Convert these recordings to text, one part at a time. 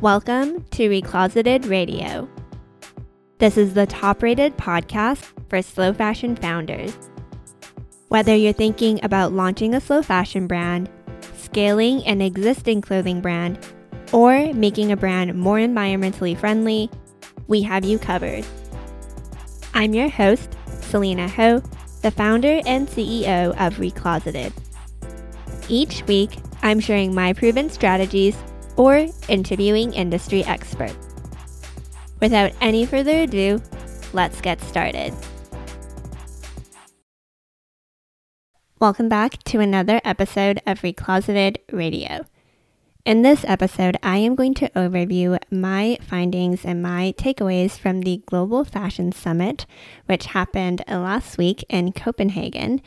Welcome to Recloseted Radio. This is the top rated podcast for slow fashion founders. Whether you're thinking about launching a slow fashion brand, scaling an existing clothing brand, or making a brand more environmentally friendly, we have you covered. I'm your host, Selena Ho, the founder and CEO of Recloseted. Each week, I'm sharing my proven strategies or interviewing industry experts. Without any further ado, let's get started. Welcome back to another episode of Recloseted Radio. In this episode, I am going to overview my findings and my takeaways from the Global Fashion Summit, which happened last week in Copenhagen.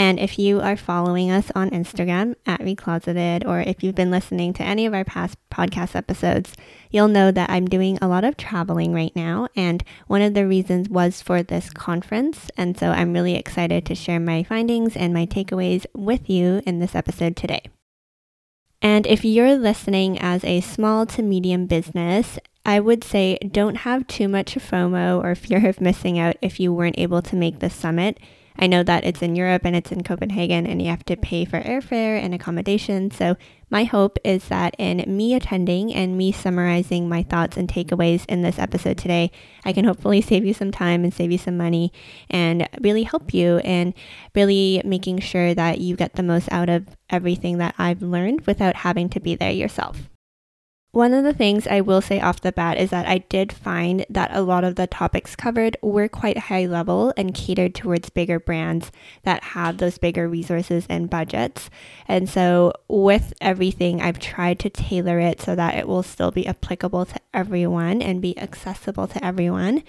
And if you are following us on Instagram at Recloseted, or if you've been listening to any of our past podcast episodes, you'll know that I'm doing a lot of traveling right now. And one of the reasons was for this conference. And so I'm really excited to share my findings and my takeaways with you in this episode today. And if you're listening as a small to medium business, I would say don't have too much FOMO or fear of missing out if you weren't able to make the summit. I know that it's in Europe and it's in Copenhagen and you have to pay for airfare and accommodation. So, my hope is that in me attending and me summarizing my thoughts and takeaways in this episode today, I can hopefully save you some time and save you some money and really help you and really making sure that you get the most out of everything that I've learned without having to be there yourself. One of the things I will say off the bat is that I did find that a lot of the topics covered were quite high level and catered towards bigger brands that have those bigger resources and budgets. And so, with everything, I've tried to tailor it so that it will still be applicable to everyone and be accessible to everyone.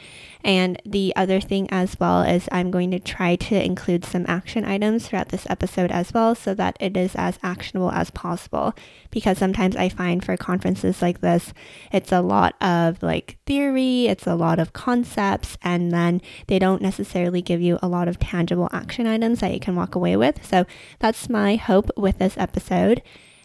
And the other thing as well is I'm going to try to include some action items throughout this episode as well so that it is as actionable as possible. Because sometimes I find for conferences, like this, it's a lot of like theory, it's a lot of concepts, and then they don't necessarily give you a lot of tangible action items that you can walk away with. So that's my hope with this episode.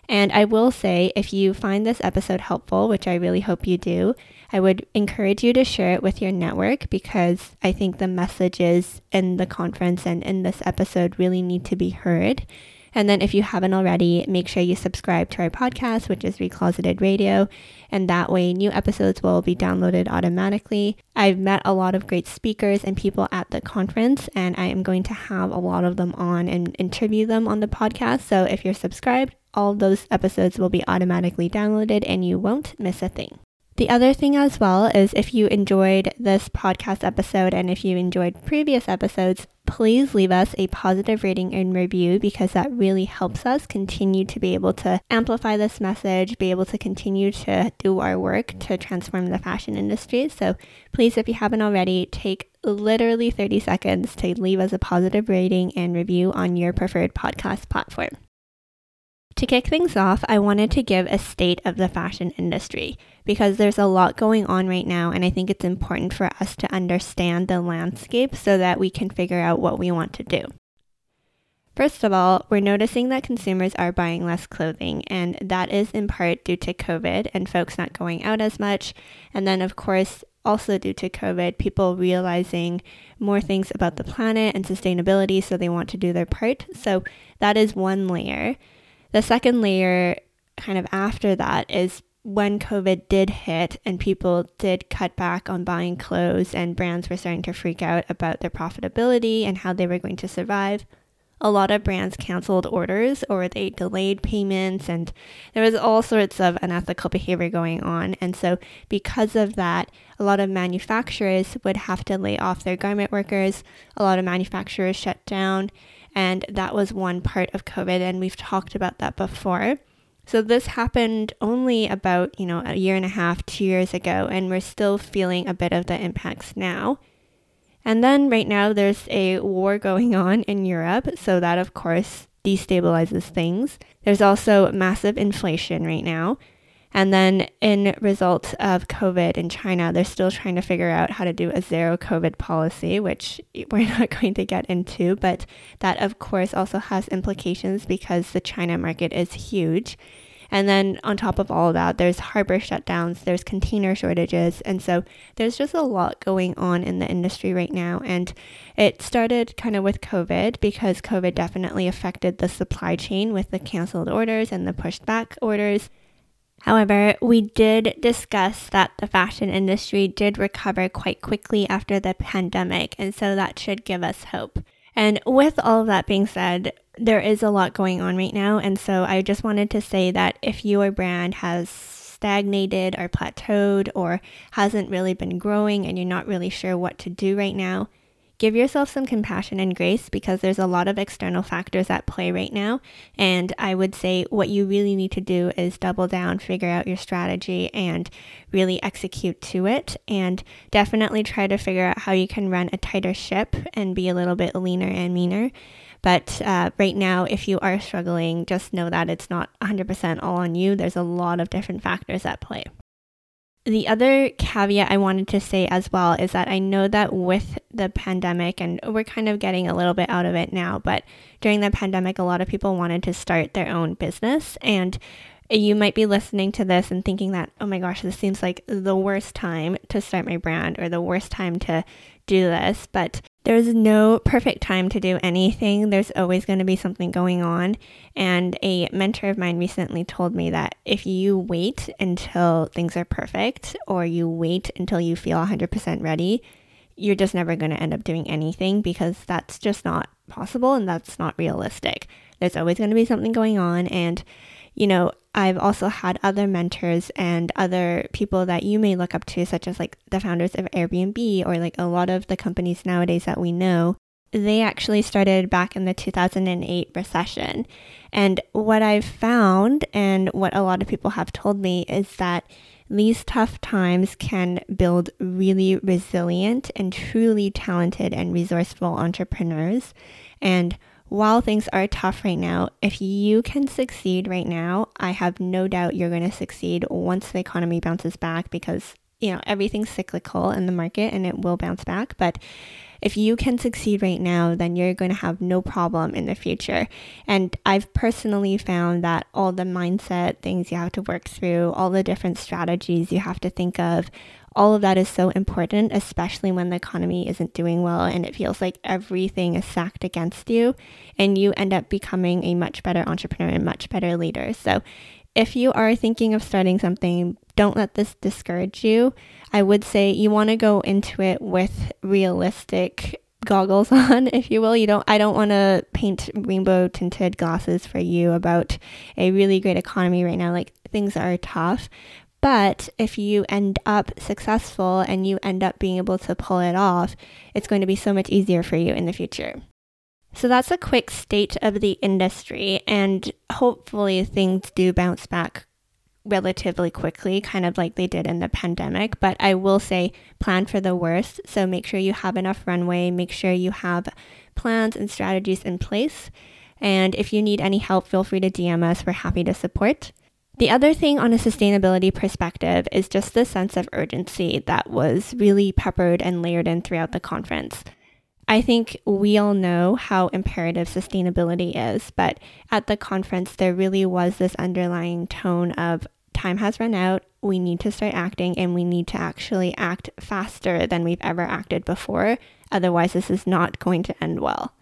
And I will say, if you find this episode helpful, which I really hope you do, I would encourage you to share it with your network because I think the messages in the conference and in this episode really need to be heard. And then if you haven't already, make sure you subscribe to our podcast, which is Recloseted Radio. And that way, new episodes will be downloaded automatically. I've met a lot of great speakers and people at the conference, and I am going to have a lot of them on and interview them on the podcast. So if you're subscribed, all those episodes will be automatically downloaded and you won't miss a thing. The other thing as well is if you enjoyed this podcast episode and if you enjoyed previous episodes, please leave us a positive rating and review because that really helps us continue to be able to amplify this message, be able to continue to do our work to transform the fashion industry. So please, if you haven't already, take literally 30 seconds to leave us a positive rating and review on your preferred podcast platform. To kick things off, I wanted to give a state of the fashion industry because there's a lot going on right now, and I think it's important for us to understand the landscape so that we can figure out what we want to do. First of all, we're noticing that consumers are buying less clothing, and that is in part due to COVID and folks not going out as much. And then, of course, also due to COVID, people realizing more things about the planet and sustainability, so they want to do their part. So, that is one layer. The second layer, kind of after that, is when COVID did hit and people did cut back on buying clothes and brands were starting to freak out about their profitability and how they were going to survive. A lot of brands canceled orders or they delayed payments, and there was all sorts of unethical behavior going on. And so, because of that, a lot of manufacturers would have to lay off their garment workers. A lot of manufacturers shut down, and that was one part of COVID, and we've talked about that before. So this happened only about, you know, a year and a half, two years ago, and we're still feeling a bit of the impacts now. And then right now there's a war going on in Europe, so that of course destabilizes things. There's also massive inflation right now. And then, in result of COVID in China, they're still trying to figure out how to do a zero COVID policy, which we're not going to get into. But that, of course, also has implications because the China market is huge. And then on top of all of that, there's harbor shutdowns, there's container shortages. And so there's just a lot going on in the industry right now. And it started kind of with COVID because COVID definitely affected the supply chain with the canceled orders and the pushed back orders. However, we did discuss that the fashion industry did recover quite quickly after the pandemic, and so that should give us hope. And with all of that being said, there is a lot going on right now, and so I just wanted to say that if your brand has stagnated or plateaued or hasn't really been growing and you're not really sure what to do right now, give yourself some compassion and grace because there's a lot of external factors at play right now. And I would say what you really need to do is double down, figure out your strategy, and really execute to it. And definitely try to figure out how you can run a tighter ship and be a little bit leaner and meaner. But uh, right now, if you are struggling, just know that it's not 100% all on you. There's a lot of different factors at play. The other caveat I wanted to say as well is that I know that with the pandemic, and we're kind of getting a little bit out of it now, but during the pandemic, a lot of people wanted to start their own business. And you might be listening to this and thinking that, oh my gosh, this seems like the worst time to start my brand or the worst time to do this. But there's no perfect time to do anything. There's always going to be something going on. And a mentor of mine recently told me that if you wait until things are perfect or you wait until you feel 100% ready, you're just never going to end up doing anything because that's just not possible and that's not realistic. There's always going to be something going on. And, you know, I've also had other mentors and other people that you may look up to, such as like the founders of Airbnb or like a lot of the companies nowadays that we know. They actually started back in the 2008 recession. And what I've found and what a lot of people have told me is that these tough times can build really resilient and truly talented and resourceful entrepreneurs. And while things are tough right now, if you can succeed right now, I have no doubt you're going to succeed once the economy bounces back because, you know, everything's cyclical in the market and it will bounce back. But if you can succeed right now, then you're going to have no problem in the future. And I've personally found that all the mindset things you have to work through, all the different strategies you have to think of, all of that is so important, especially when the economy isn't doing well and it feels like everything is stacked against you, and you end up becoming a much better entrepreneur and much better leader. So, if you are thinking of starting something, don't let this discourage you. I would say you want to go into it with realistic goggles on, if you will. You don't I don't want to paint rainbow tinted glasses for you about a really great economy right now. Like things are tough, but if you end up successful and you end up being able to pull it off, it's going to be so much easier for you in the future. So that's a quick state of the industry, and hopefully things do bounce back relatively quickly, kind of like they did in the pandemic. But I will say plan for the worst. So make sure you have enough runway, make sure you have plans and strategies in place. And if you need any help, feel free to DM us. We're happy to support. The other thing on a sustainability perspective is just the sense of urgency that was really peppered and layered in throughout the conference. I think we all know how imperative sustainability is, but at the conference, there really was this underlying tone of time has run out, we need to start acting, and we need to actually act faster than we've ever acted before. Otherwise, this is not going to end well.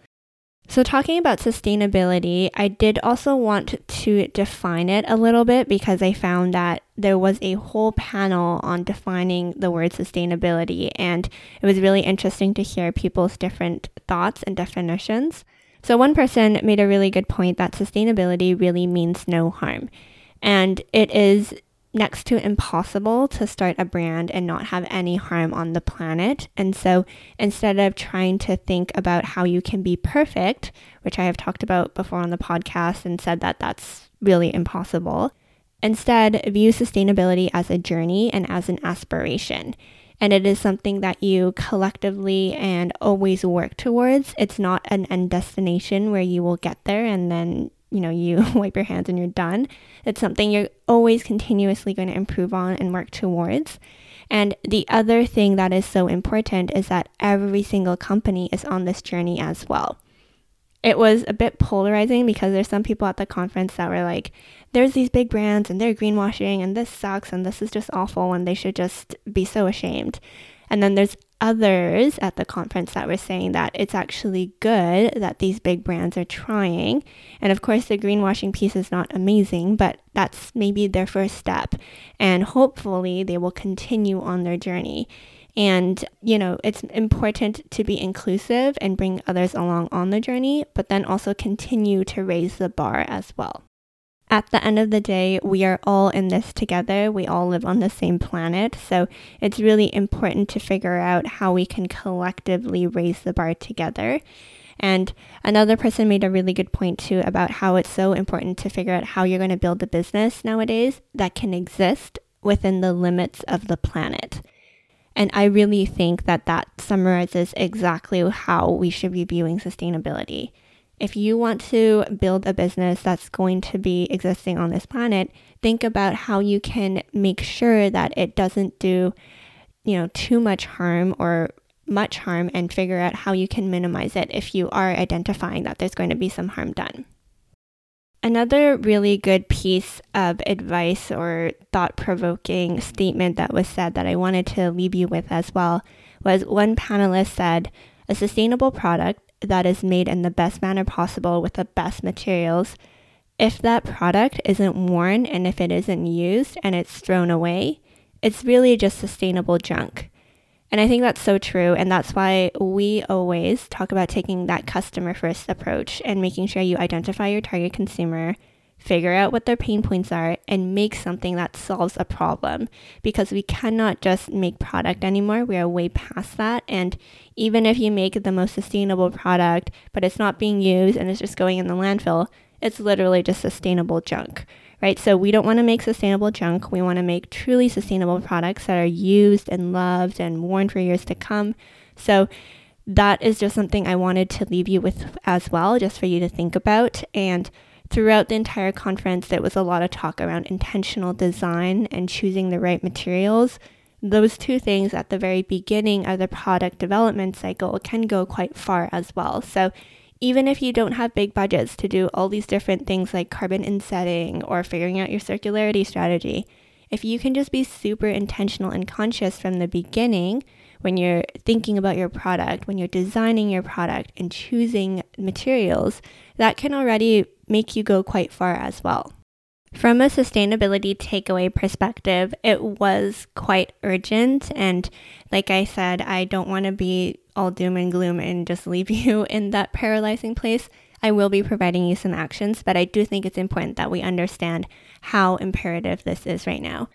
So, talking about sustainability, I did also want to define it a little bit because I found that there was a whole panel on defining the word sustainability, and it was really interesting to hear people's different thoughts and definitions. So, one person made a really good point that sustainability really means no harm. And it is next to impossible to start a brand and not have any harm on the planet. And so instead of trying to think about how you can be perfect, which I have talked about before on the podcast and said that that's really impossible, instead view sustainability as a journey and as an aspiration. And it is something that you collectively and always work towards. It's not an end destination where you will get there and then you know, you wipe your hands and you're done. It's something you're always continuously going to improve on and work towards. And the other thing that is so important is that every single company is on this journey as well. it was a bit polarizing because there's some people at the conference that were like, there's these big brands and they're greenwashing and this sucks and this is just awful and they should just be so ashamed. And then there's others at the conference that were saying that it's actually good that these big brands are trying. And of course, the greenwashing piece is not amazing, but that's maybe their first step. And hopefully, they will continue on their journey. And, you know, it's important to be inclusive and bring others along on the journey, but then also continue to raise the bar as well. At the end of the day, we are all in this together. We all live on the same planet. So it's really important to figure out how we can collectively raise the bar together. And another person made a really good point too about how it's so important to figure out how you're going to build a business nowadays that can exist within the limits of the planet. And I really think that that summarizes exactly how we should be viewing sustainability. If you want to build a business that's going to be existing on this planet, think about how you can make sure that it doesn't do, you know, too much harm or much harm and figure out how you can minimize it if you are identifying that there's going to be some harm done. Another really good piece of advice or thought provoking statement that was said that I wanted to leave you with as well was one panelist said, a sustainable product that is made in the best manner possible with the best materials. If that product isn't worn and if it isn't used and it's thrown away, it's really just sustainable junk. And I think that's so true. And that's why we always talk about taking that customer first approach and making sure you identify your target consumer, figure out what their pain points are, and make something that solves a problem. Because we cannot just make product anymore. We are way past that. And even if you make the most sustainable product, but it's not being used and it's just going in the landfill, it's literally just sustainable junk right? So we don't want to make sustainable junk. We want to make truly sustainable products that are used and loved and worn for years to come. So that is just something I wanted to leave you with as well, just for you to think about. And throughout the entire conference, there was a lot of talk around intentional design and choosing the right materials. Those two things at the very beginning of the product development cycle can go quite far as well. So even if you don't have big budgets to do all these different things like carbon insetting or figuring out your circularity strategy, if you can just be super intentional and conscious from the beginning when you're thinking about your product, when you're designing your product and choosing materials, that can already make you go quite far as well. From a sustainability takeaway perspective, it was quite urgent. And like I said, I don't want to be all doom and gloom and just leave you in that paralyzing place. I will be providing you some actions, but I do think it's important that we understand how imperative this is right now.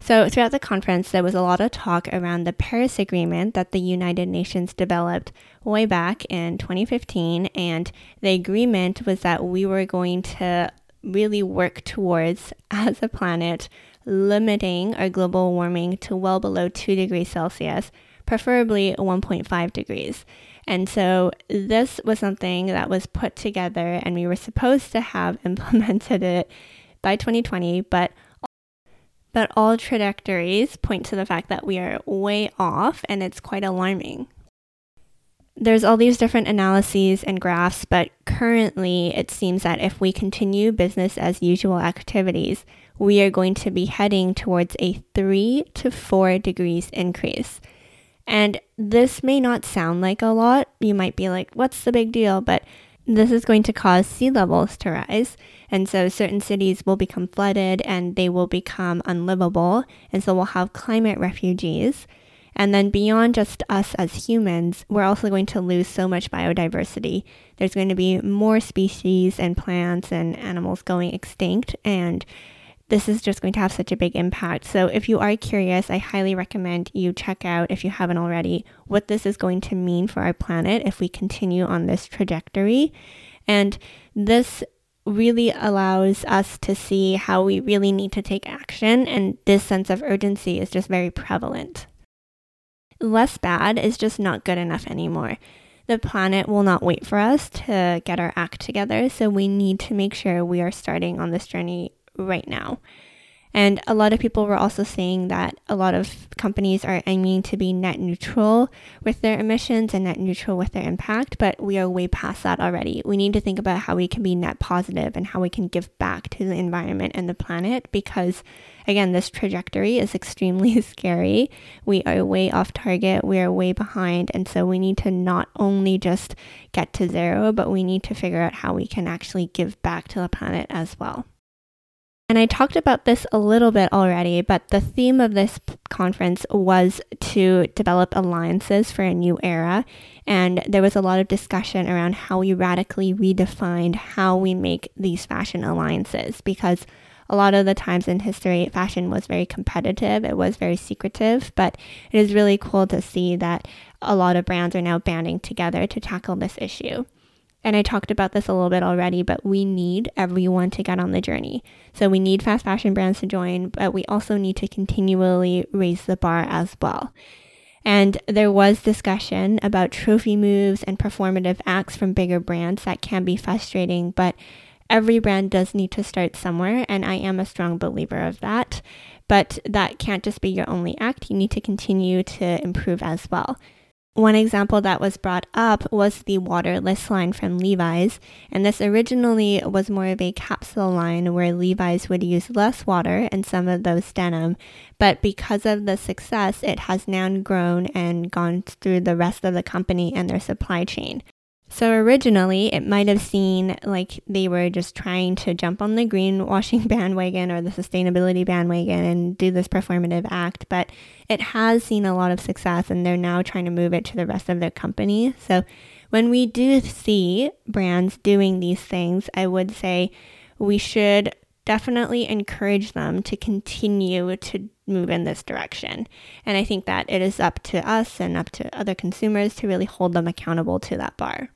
So, throughout the conference, there was a lot of talk around the Paris Agreement that the United Nations developed way back in 2015. And the agreement was that we were going to really work towards, as a planet, limiting our global warming to well below 2 degrees Celsius, preferably 1.5 degrees. And so this was something that was put together, and we were supposed to have implemented it by 2020, but but all trajectories point to the fact that we are way off, and it's quite alarming there's all these different analyses and graphs, but currently it seems that if we continue business as usual activities, we are going to be heading towards a three to four degrees increase. And this may not sound like a lot. You might be like, what's the big deal? But this is going to cause sea levels to rise. And so certain cities will become flooded and they will become unlivable. And so we'll have climate refugees. And then beyond just us as humans, we're also going to lose so much biodiversity. There's going to be more species and plants and animals going extinct, and this is just going to have such a big impact. So, if you are curious, I highly recommend you check out, if you haven't already, what this is going to mean for our planet if we continue on this trajectory. And this really allows us to see how we really need to take action, and this sense of urgency is just very prevalent less bad is just not good enough anymore. The planet will not wait for us to get our act together, so we need to make sure we are starting on this journey right now. And a lot of people were also saying that a lot of companies are aiming to be net neutral with their emissions and net neutral with their impact, but we are way past that already. We need to think about how we can be net positive and how we can give back to the environment and the planet because, again, this trajectory is extremely scary. We are way off target, we are way behind, and so we need to not only just get to zero, but we need to figure out how we can actually give back to the planet as well. And I talked about this a little bit already, but the theme of this conference was to develop alliances for a new era. And there was a lot of discussion around how we radically redefined how we make these fashion alliances because a lot of the times in history, fashion was very competitive, it was very secretive, but it is really cool to see that a lot of brands are now banding together to tackle this issue. And I talked about this a little bit already, but we need everyone to get on the journey. So we need fast fashion brands to join, but we also need to continually raise the bar as well. And there was discussion about trophy moves and performative acts from bigger brands that can be frustrating, but every brand does need to start somewhere. And I am a strong believer of that. But that can't just be your only act. You need to continue to improve as well. One example that was brought up was the waterless line from Levi's, and this originally was more of a capsule line where Levi's would use less water in some of those denim, but because of the success, it has now grown and gone through the rest of the company and their supply chain. So originally, it might have seemed like they were just trying to jump on the greenwashing bandwagon or the sustainability bandwagon and do this performative act, but it has seen a lot of success and they're now trying to move it to the rest of their company. So when we do see brands doing these things, I would say we should definitely encourage them to continue to move in this direction. And I think that it is up to us and up to other consumers to really hold them accountable to that bar.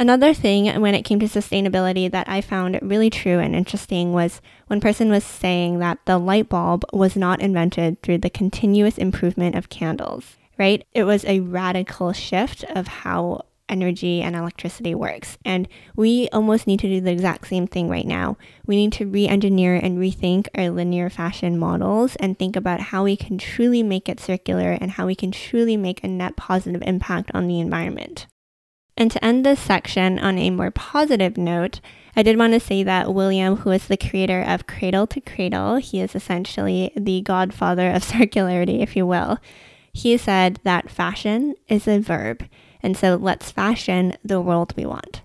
Another thing when it came to sustainability that I found really true and interesting was one person was saying that the light bulb was not invented through the continuous improvement of candles, right? It was a radical shift of how energy and electricity works. And we almost need to do the exact same thing right now. We need to re engineer and rethink our linear fashion models and think about how we can truly make it circular and how we can truly make a net positive impact on the environment. And to end this section on a more positive note, I did want to say that William, who is the creator of Cradle to Cradle, he is essentially the godfather of circularity, if you will. He said that fashion is a verb, and so let's fashion the world we want.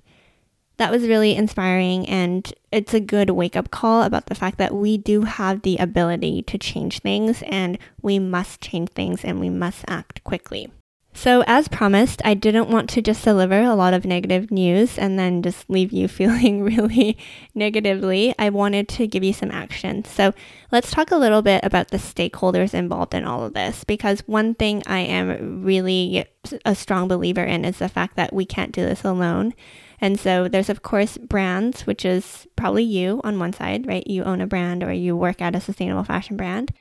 That was really inspiring, and it's a good wake up call about the fact that we do have the ability to change things, and we must change things, and we must act quickly. So, as promised, I didn't want to just deliver a lot of negative news and then just leave you feeling really negatively. I wanted to give you some action. So, let's talk a little bit about the stakeholders involved in all of this because one thing I am really a strong believer in is the fact that we can't do this alone. And so, there's of course brands, which is probably you on one side, right? You own a brand or you work at a sustainable fashion brand.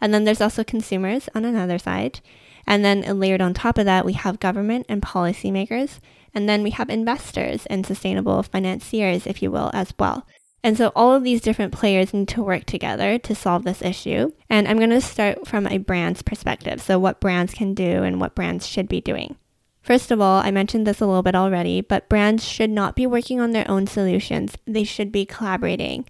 And then there's also consumers on another side. And then layered on top of that, we have government and policymakers. And then we have investors and sustainable financiers, if you will, as well. And so all of these different players need to work together to solve this issue. And I'm going to start from a brand's perspective. So, what brands can do and what brands should be doing. First of all, I mentioned this a little bit already, but brands should not be working on their own solutions. They should be collaborating.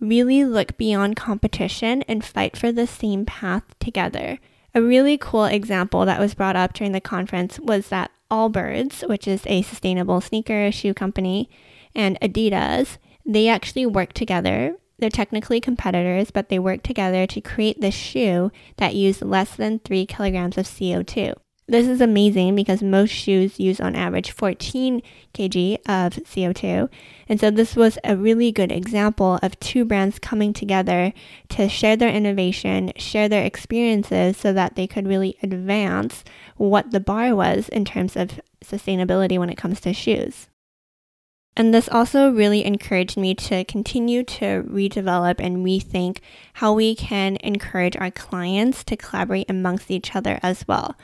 Really look beyond competition and fight for the same path together. A really cool example that was brought up during the conference was that Allbirds, which is a sustainable sneaker shoe company, and Adidas, they actually work together. They're technically competitors, but they work together to create this shoe that used less than three kilograms of CO2. This is amazing because most shoes use on average 14 kg of CO2. And so this was a really good example of two brands coming together to share their innovation, share their experiences so that they could really advance what the bar was in terms of sustainability when it comes to shoes. And this also really encouraged me to continue to redevelop and rethink how we can encourage our clients to collaborate amongst each other as well.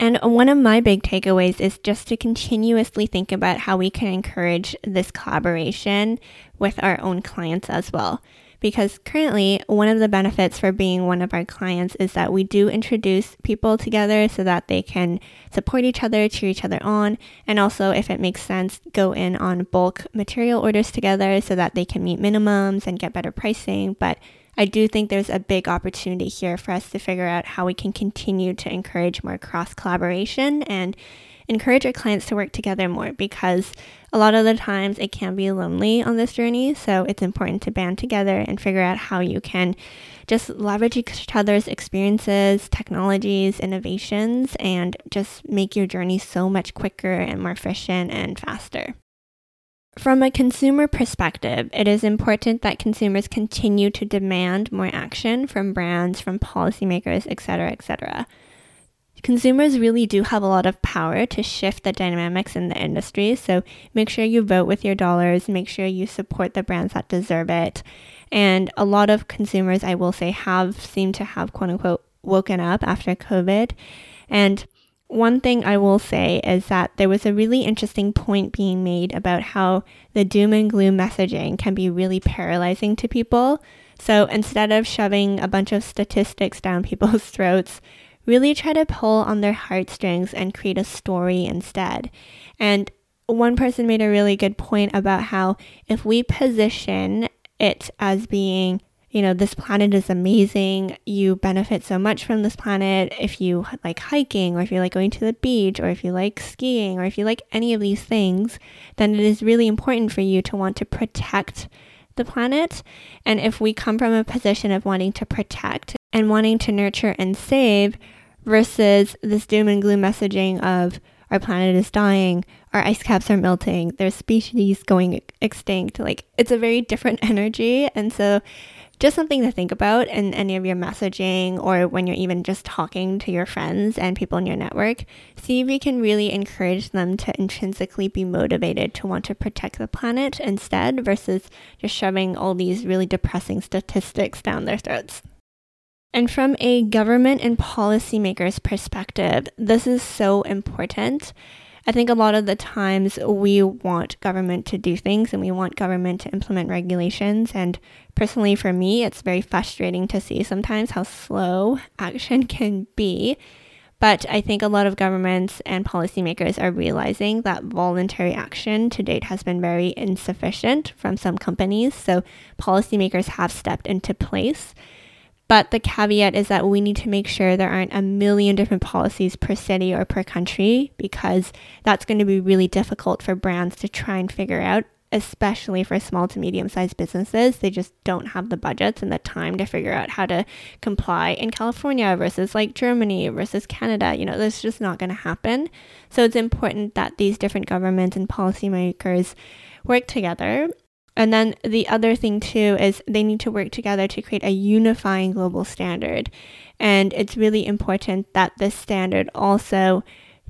And one of my big takeaways is just to continuously think about how we can encourage this collaboration with our own clients as well. because currently one of the benefits for being one of our clients is that we do introduce people together so that they can support each other, cheer each other on, and also, if it makes sense, go in on bulk material orders together so that they can meet minimums and get better pricing. But I do think there's a big opportunity here for us to figure out how we can continue to encourage more cross collaboration and encourage our clients to work together more because a lot of the times it can be lonely on this journey. So it's important to band together and figure out how you can just leverage each other's experiences, technologies, innovations, and just make your journey so much quicker and more efficient and faster. From a consumer perspective, it is important that consumers continue to demand more action from brands, from policymakers, etc., etc consumers really do have a lot of power to shift the dynamics in the industry. So make sure you vote with your dollars, make sure you support the brands that deserve it. And a lot of consumers, I will say, have seemed to have quote unquote woken up after COVID. And one thing I will say is that there was a really interesting point being made about how the doom and gloom messaging can be really paralyzing to people. So instead of shoving a bunch of statistics down people's throats, really try to pull on their heartstrings and create a story instead. And one person made a really good point about how if we position it as being, you know, this planet is amazing, you benefit so much from this planet if you like hiking or if you like going to the beach or if you like skiing or if you like any of these things, then it is really important for you to want to protect the planet. And if we come from a position of wanting to protect and wanting to nurture and save versus this doom and gloom messaging of our planet is dying, our ice caps are melting, there's species going extinct. Like it's a very different energy. And so just something to think about in any of your messaging or when you're even just talking to your friends and people in your network. See if you can really encourage them to intrinsically be motivated to want to protect the planet instead versus just shoving all these really depressing statistics down their throats. And from a government and policymakers perspective, this is so important. I think a lot of the times we want government to do things and we want government to implement regulations. And personally, for me, it's very frustrating to see sometimes how slow action can be. But I think a lot of governments and policymakers are realizing that voluntary action to date has been very insufficient from some companies. So policymakers have stepped into place. But the caveat is that we need to make sure there aren't a million different policies per city or per country because that's going to be really difficult for brands to try and figure out, especially for small to medium sized businesses. They just don't have the budgets and the time to figure out how to comply in California versus like Germany versus Canada. You know, that's just not going to happen. So it's important that these different governments and policymakers work together and then the other thing too is they need to work together to create a unifying global standard. And it's really important that this standard also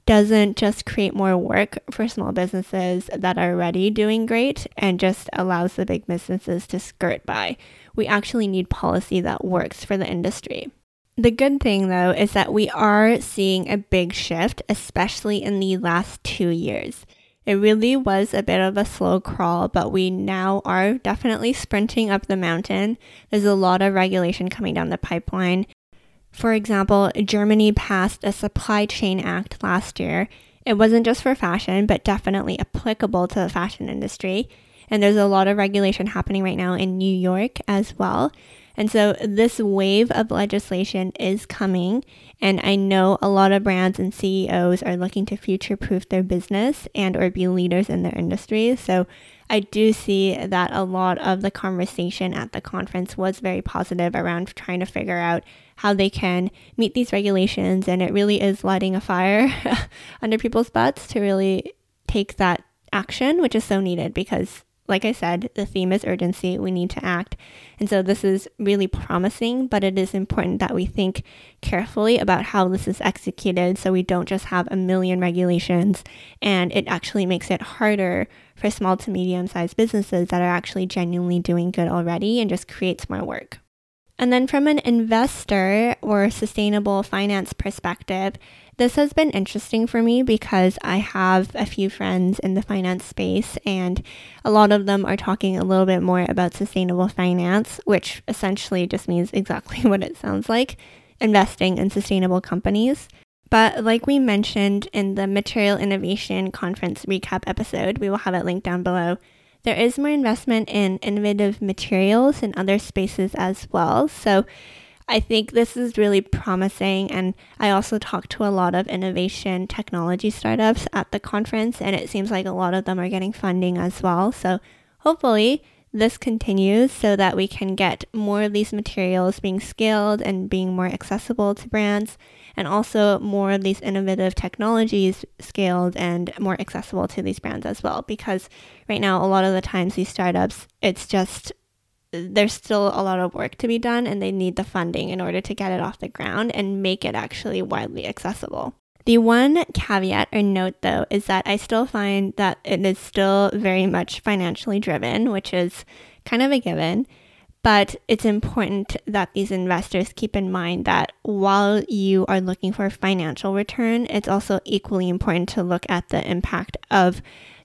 doesn't just create more work for small businesses that are already doing great and just allows the big businesses to skirt by. We actually need policy that works for the industry. The good thing though is that we are seeing a big shift, especially in the last two years. It really was a bit of a slow crawl, but we now are definitely sprinting up the mountain. There's a lot of regulation coming down the pipeline. For example, Germany passed a supply chain act last year. It wasn't just for fashion, but definitely applicable to the fashion industry. And there's a lot of regulation happening right now in New York as well. And so this wave of legislation is coming. And I know a lot of brands and CEOs are looking to future proof their business and or be leaders in their industry. So I do see that a lot of the conversation at the conference was very positive around trying to figure out how they can meet these regulations. And it really is lighting a fire under people's butts to really take that action, which is so needed because like I said, the theme is urgency. We need to act. And so this is really promising, but it is important that we think carefully about how this is executed so we don't just have a million regulations and it actually makes it harder for small to medium sized businesses that are actually genuinely doing good already and just creates more work. And then from an investor or sustainable finance perspective, this has been interesting for me because I have a few friends in the finance space, and a lot of them are talking a little bit more about sustainable finance, which essentially just means exactly what it sounds like investing in sustainable companies. But like we mentioned in the Material Innovation Conference recap episode, we will have it linked down below. There is more investment in innovative materials in other spaces as well. So I think this is really promising. And I also talked to a lot of innovation technology startups at the conference, and it seems like a lot of them are getting funding as well. So hopefully, this continues so that we can get more of these materials being scaled and being more accessible to brands, and also more of these innovative technologies scaled and more accessible to these brands as well. Because right now, a lot of the times, these startups, it's just there's still a lot of work to be done and they need the funding in order to get it off the ground and make it actually widely accessible. The one caveat or note though is that I still find that it is still very much financially driven, which is kind of a given. But it's important that these investors keep in mind that while you are looking for financial return, it's also equally important to look at the impact of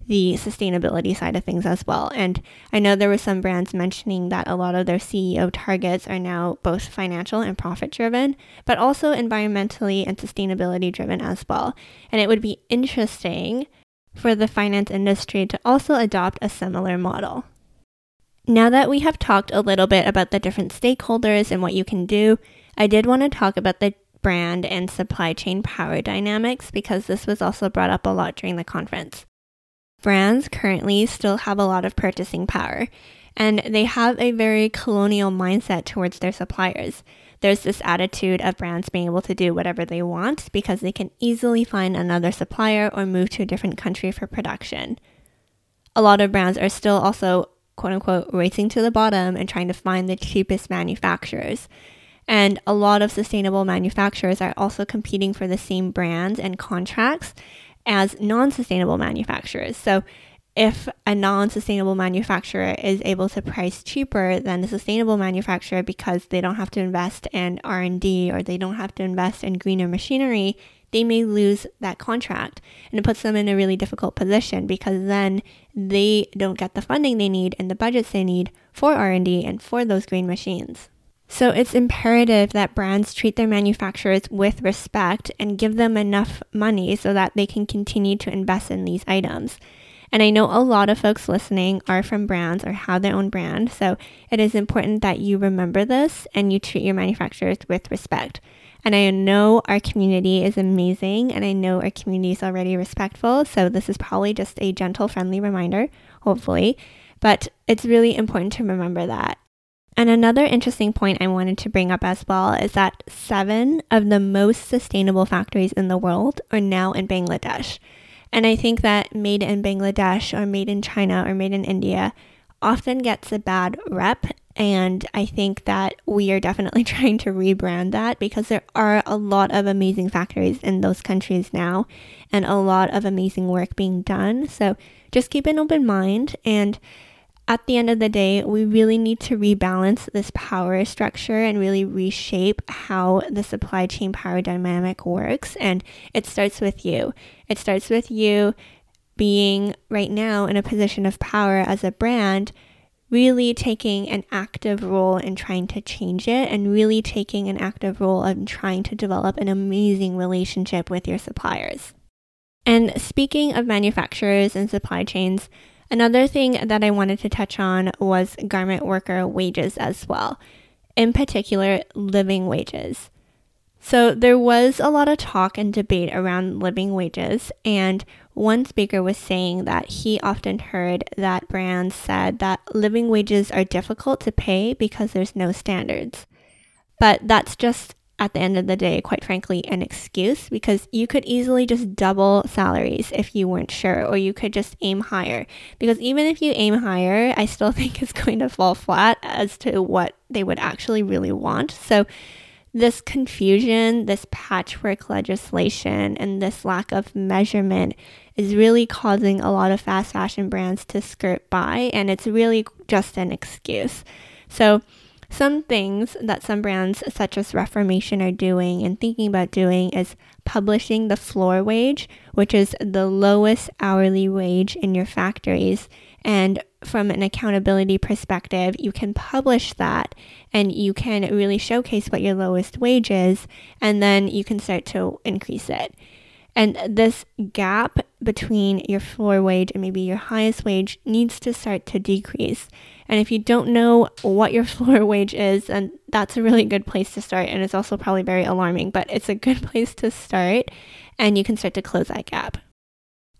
the sustainability side of things as well. And I know there were some brands mentioning that a lot of their CEO targets are now both financial and profit driven, but also environmentally and sustainability driven as well. And it would be interesting for the finance industry to also adopt a similar model. Now that we have talked a little bit about the different stakeholders and what you can do, I did want to talk about the brand and supply chain power dynamics because this was also brought up a lot during the conference brands currently still have a lot of purchasing power, and they have a very colonial mindset towards their suppliers. There's this attitude of brands being able to do whatever they want because they can easily find another supplier or move to a different country for production. A lot of brands are still also, quote unquote, racing to the bottom and trying to find the cheapest manufacturers. And a lot of sustainable manufacturers are also competing for the same brands and contracts as non sustainable manufacturers. So, if a non sustainable manufacturer is able to price cheaper than a sustainable manufacturer because they don't have to invest in R&D or they don't have to invest in greener machinery, they may lose that contract and it puts them in a really difficult position because then they don't get the funding they need and the budgets they need for R&D and for those green machines. So it's imperative that brands treat their manufacturers with respect and give them enough money so that they can continue to invest in these items. And I know a lot of folks listening are from brands or have their own brand, so it is important that you remember this and you treat your manufacturers with respect. And I know our community is amazing and I know our community is already respectful, so this is probably just a gentle, friendly reminder, hopefully. But it's really important to remember that. And another interesting point I wanted to bring up as well is that seven of the most sustainable factories in the world are now in Bangladesh. And I think that made in Bangladesh or made in China or made in India often gets a bad rep. And I think that we are definitely trying to rebrand that because there are a lot of amazing factories in those countries now and a lot of amazing work being done. So just keep an open mind and at the end of the day, we really need to rebalance this power structure and really reshape how the supply chain power dynamic works. And it starts with you. It starts with you being right now in a position of power as a brand, really taking an active role in trying to change it and really taking an active role in trying to develop an amazing relationship with your suppliers. And speaking of manufacturers and supply chains, Another thing that I wanted to touch on was garment worker wages as well, in particular, living wages. So, there was a lot of talk and debate around living wages, and one speaker was saying that he often heard that brands said that living wages are difficult to pay because there's no standards. But that's just at the end of the day, quite frankly, an excuse because you could easily just double salaries if you weren't sure, or you could just aim higher. Because even if you aim higher, I still think it's going to fall flat as to what they would actually really want. So, this confusion, this patchwork legislation, and this lack of measurement is really causing a lot of fast fashion brands to skirt by, and it's really just an excuse. So, some things that some brands, such as Reformation, are doing and thinking about doing is publishing the floor wage, which is the lowest hourly wage in your factories. And from an accountability perspective, you can publish that and you can really showcase what your lowest wage is, and then you can start to increase it. And this gap between your floor wage and maybe your highest wage needs to start to decrease. And if you don't know what your floor wage is, then that's a really good place to start. And it's also probably very alarming, but it's a good place to start. And you can start to close that gap.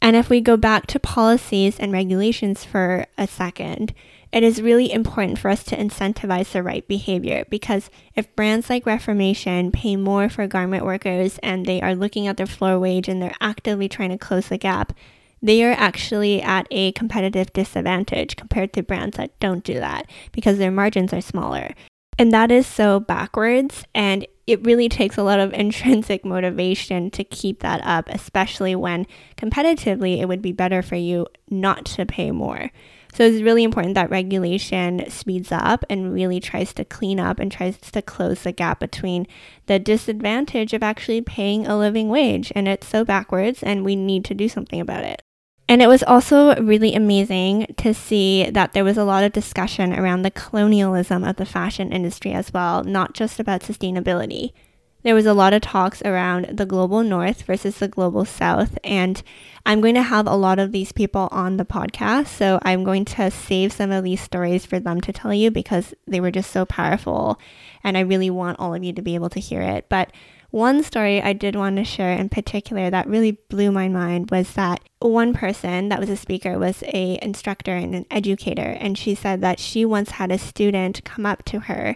And if we go back to policies and regulations for a second, it is really important for us to incentivize the right behavior because if brands like Reformation pay more for garment workers and they are looking at their floor wage and they're actively trying to close the gap, they are actually at a competitive disadvantage compared to brands that don't do that because their margins are smaller. And that is so backwards. And it really takes a lot of intrinsic motivation to keep that up, especially when competitively it would be better for you not to pay more. So it's really important that regulation speeds up and really tries to clean up and tries to close the gap between the disadvantage of actually paying a living wage. And it's so backwards, and we need to do something about it. And it was also really amazing to see that there was a lot of discussion around the colonialism of the fashion industry as well, not just about sustainability. There was a lot of talks around the global north versus the global south, and I'm going to have a lot of these people on the podcast. So I'm going to save some of these stories for them to tell you because they were just so powerful, and I really want all of you to be able to hear it. But one story I did want to share in particular that really blew my mind was that one person that was a speaker was a instructor and an educator and she said that she once had a student come up to her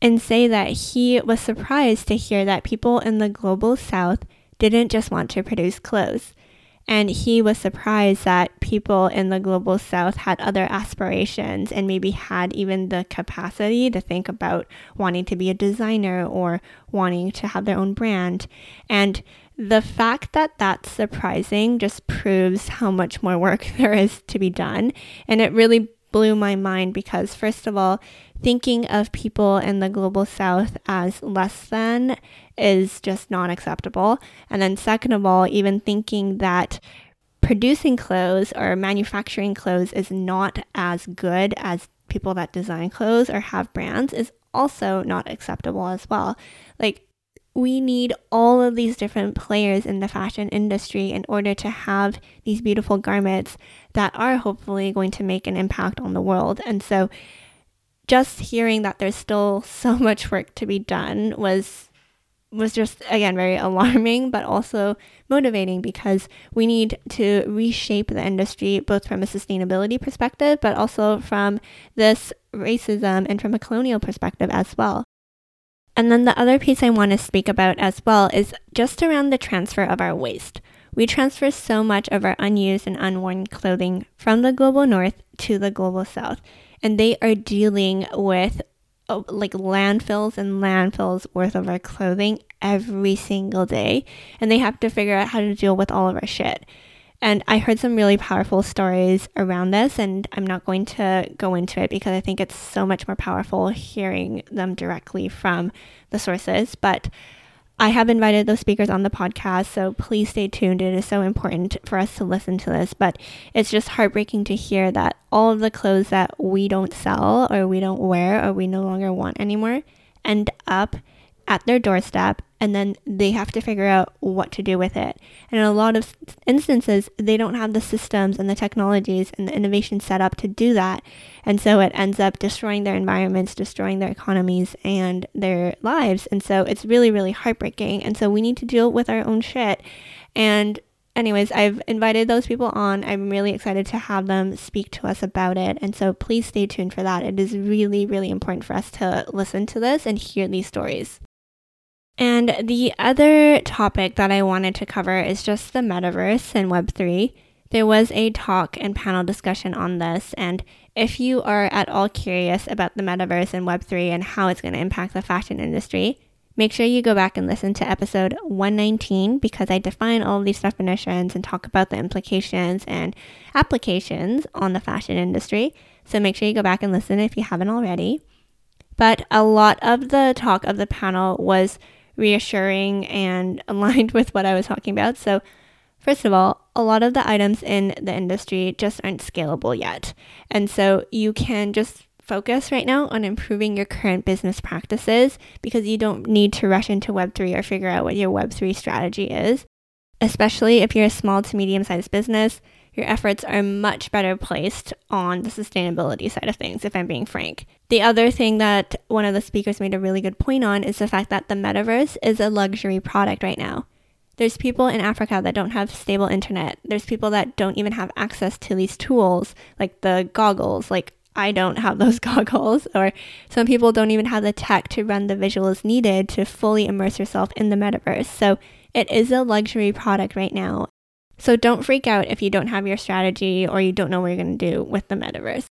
and say that he was surprised to hear that people in the global south didn't just want to produce clothes and he was surprised that people in the global south had other aspirations and maybe had even the capacity to think about wanting to be a designer or wanting to have their own brand. And the fact that that's surprising just proves how much more work there is to be done. And it really blew my mind because, first of all, thinking of people in the global south as less than is just not acceptable. And then, second of all, even thinking that producing clothes or manufacturing clothes is not as good as people that design clothes or have brands is also not acceptable as well. Like, we need all of these different players in the fashion industry in order to have these beautiful garments that are hopefully going to make an impact on the world. And so, just hearing that there's still so much work to be done was was just again very alarming but also motivating because we need to reshape the industry both from a sustainability perspective but also from this racism and from a colonial perspective as well. And then the other piece I want to speak about as well is just around the transfer of our waste. We transfer so much of our unused and unworn clothing from the global north to the global south and they are dealing with oh, like landfills and landfills worth of our clothing every single day and they have to figure out how to deal with all of our shit and I heard some really powerful stories around this, and I'm not going to go into it because I think it's so much more powerful hearing them directly from the sources. But I have invited those speakers on the podcast, so please stay tuned. It is so important for us to listen to this, but it's just heartbreaking to hear that all of the clothes that we don't sell or we don't wear or we no longer want anymore end up at their doorstep and then they have to figure out what to do with it. And in a lot of instances, they don't have the systems and the technologies and the innovation set up to do that. And so it ends up destroying their environments, destroying their economies and their lives. And so it's really, really heartbreaking. And so we need to deal with our own shit. And anyways, I've invited those people on. I'm really excited to have them speak to us about it. And so please stay tuned for that. It is really, really important for us to listen to this and hear these stories. And the other topic that I wanted to cover is just the metaverse and Web3. There was a talk and panel discussion on this, and if you are at all curious about the metaverse and Web3 and how it's going to impact the fashion industry, make sure you go back and listen to episode 119 because I define all these definitions and talk about the implications and applications on the fashion industry. So make sure you go back and listen if you haven't already. But a lot of the talk of the panel was reassuring and aligned with what I was talking about. So, first of all, a lot of the items in the industry just aren't scalable yet. And so you can just focus right now on improving your current business practices because you don't need to rush into Web3 or figure out what your Web3 strategy is. Especially if you're a small to medium sized business, your efforts are much better placed on the sustainability side of things, if I'm being frank. The other thing that one of the speakers made a really good point on is the fact that the metaverse is a luxury product right now. There's people in Africa that don't have stable internet. There's people that don't even have access to these tools, like the goggles. Like, I don't have those goggles, or some people don't even have the tech to run the visuals needed to fully immerse yourself in the metaverse. So, it is a luxury product right now. So don't freak out if you don't have your strategy or you don't know what you're going to do with the metaverse.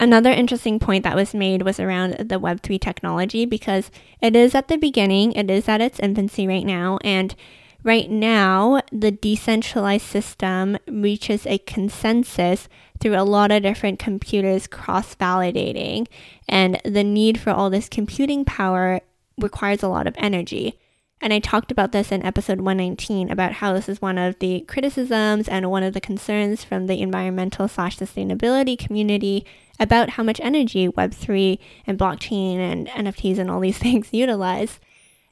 Another interesting point that was made was around the Web3 technology because it is at the beginning, it is at its infancy right now, and right now the decentralized system reaches a consensus through a lot of different computers cross validating, and the need for all this computing power requires a lot of energy. And I talked about this in episode 119 about how this is one of the criticisms and one of the concerns from the environmental slash sustainability community about how much energy Web3 and blockchain and NFTs and all these things utilize.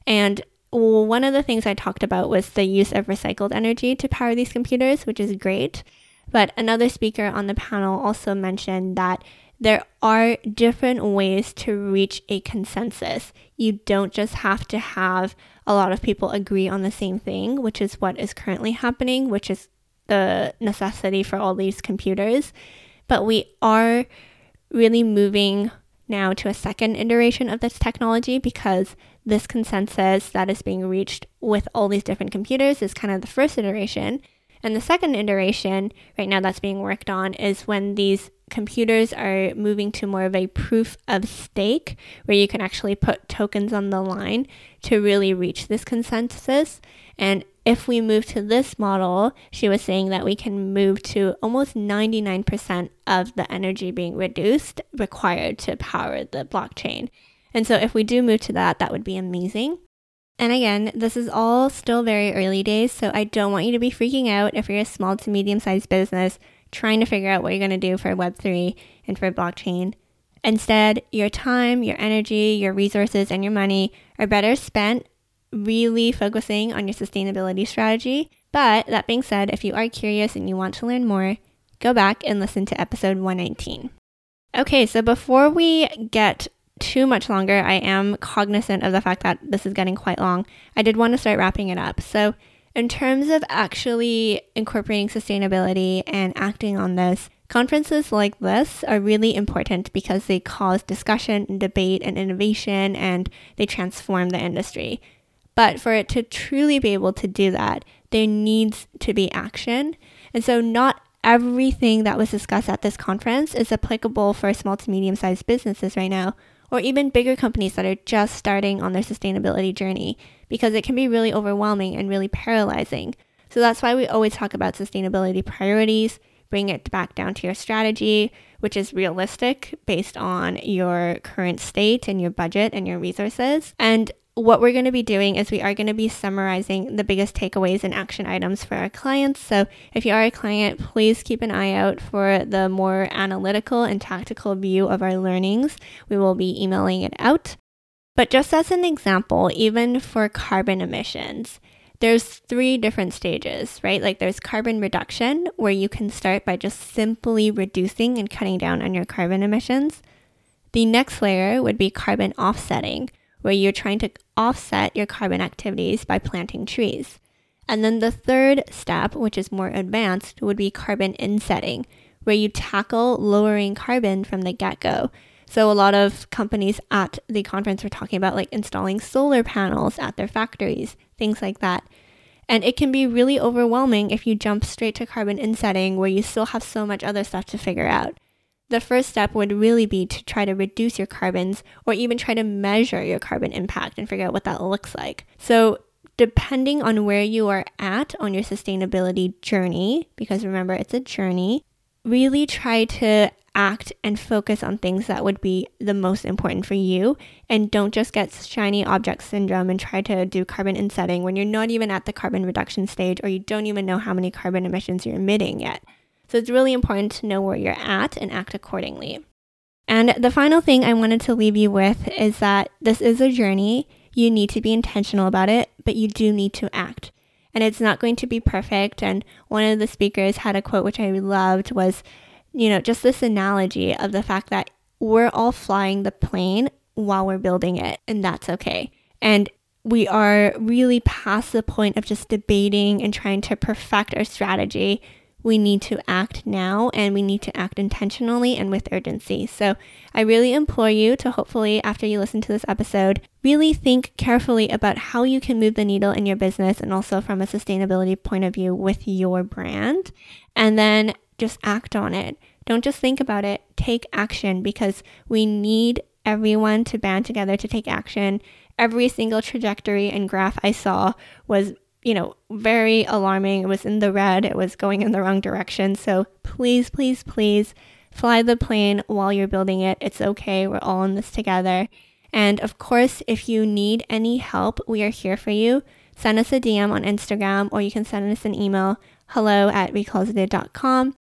And one of the things I talked about was the use of recycled energy to power these computers, which is great. But another speaker on the panel also mentioned that there are different ways to reach a consensus. You don't just have to have a lot of people agree on the same thing, which is what is currently happening, which is the necessity for all these computers. But we are really moving now to a second iteration of this technology because this consensus that is being reached with all these different computers is kind of the first iteration. And the second iteration right now that's being worked on is when these computers are moving to more of a proof of stake, where you can actually put tokens on the line to really reach this consensus. And if we move to this model, she was saying that we can move to almost 99% of the energy being reduced required to power the blockchain. And so if we do move to that, that would be amazing. And again, this is all still very early days, so I don't want you to be freaking out if you're a small to medium sized business trying to figure out what you're going to do for Web3 and for blockchain. Instead, your time, your energy, your resources, and your money are better spent really focusing on your sustainability strategy. But that being said, if you are curious and you want to learn more, go back and listen to episode 119. Okay, so before we get too much longer, I am cognizant of the fact that this is getting quite long. I did want to start wrapping it up. So, in terms of actually incorporating sustainability and acting on this, conferences like this are really important because they cause discussion and debate and innovation and they transform the industry. But for it to truly be able to do that, there needs to be action. And so, not everything that was discussed at this conference is applicable for small to medium sized businesses right now or even bigger companies that are just starting on their sustainability journey because it can be really overwhelming and really paralyzing. So that's why we always talk about sustainability priorities, bring it back down to your strategy, which is realistic based on your current state and your budget and your resources. And what we're going to be doing is we are going to be summarizing the biggest takeaways and action items for our clients. So if you are a client, please keep an eye out for the more analytical and tactical view of our learnings. We will be emailing it out. But just as an example, even for carbon emissions, there's three different stages, right? Like there's carbon reduction, where you can start by just simply reducing and cutting down on your carbon emissions. The next layer would be carbon offsetting, where you're trying to offset your carbon activities by planting trees. And then the third step, which is more advanced, would be carbon insetting, where you tackle lowering carbon from the get go. So, a lot of companies at the conference were talking about like installing solar panels at their factories, things like that. And it can be really overwhelming if you jump straight to carbon insetting where you still have so much other stuff to figure out the first step would really be to try to reduce your carbons or even try to measure your carbon impact and figure out what that looks like. So, depending on where you are at on your sustainability journey, because remember, it's a journey, really try to act and focus on things that would be the most important for you and don't just get shiny object syndrome and try to do carbon insetting when you're not even at the carbon reduction stage or you don't even know how many carbon emissions you're emitting yet. So it's really important to know where you're at and act accordingly. And the final thing I wanted to leave you with is that this is a journey. You need to be intentional about it, but you do need to act. And it's not going to be perfect. And one of the speakers had a quote which I loved was you know, just this analogy of the fact that we're all flying the plane while we're building it, and that's okay. And we are really past the point of just debating and trying to perfect our strategy. We need to act now and we need to act intentionally and with urgency. So, I really implore you to hopefully, after you listen to this episode, really think carefully about how you can move the needle in your business and also from a sustainability point of view with your brand. And then just act on it. Don't just think about it, take action because we need everyone to band together to take action. Every single trajectory and graph I saw was, you know, very alarming. It was in the red, it was going in the wrong direction. So please, please, please fly the plane while you're building it. It's okay. We're all in this together. And of course, if you need any help, we are here for you. Send us a DM on Instagram or you can send us an email hello at recloseted.com.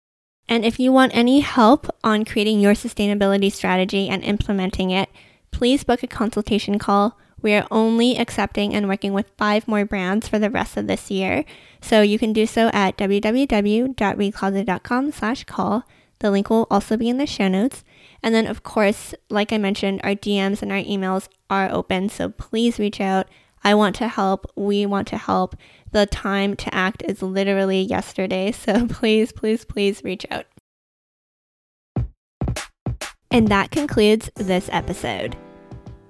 And if you want any help on creating your sustainability strategy and implementing it, please book a consultation call. We are only accepting and working with five more brands for the rest of this year. So you can do so at www.recloseted.com slash call. The link will also be in the show notes. And then, of course, like I mentioned, our DMs and our emails are open. So please reach out. I want to help. We want to help. The time to act is literally yesterday. So please, please, please reach out. And that concludes this episode.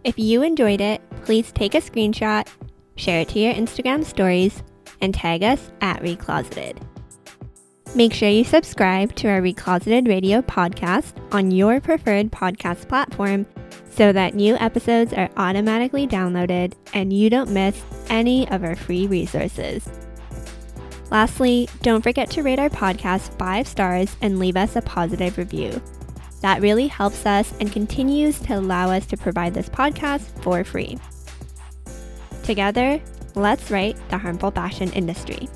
If you enjoyed it, please take a screenshot, share it to your Instagram stories, and tag us at Recloseted. Make sure you subscribe to our Recloseted Radio podcast on your preferred podcast platform so that new episodes are automatically downloaded and you don't miss any of our free resources. Lastly, don't forget to rate our podcast five stars and leave us a positive review. That really helps us and continues to allow us to provide this podcast for free. Together, let's right the harmful fashion industry.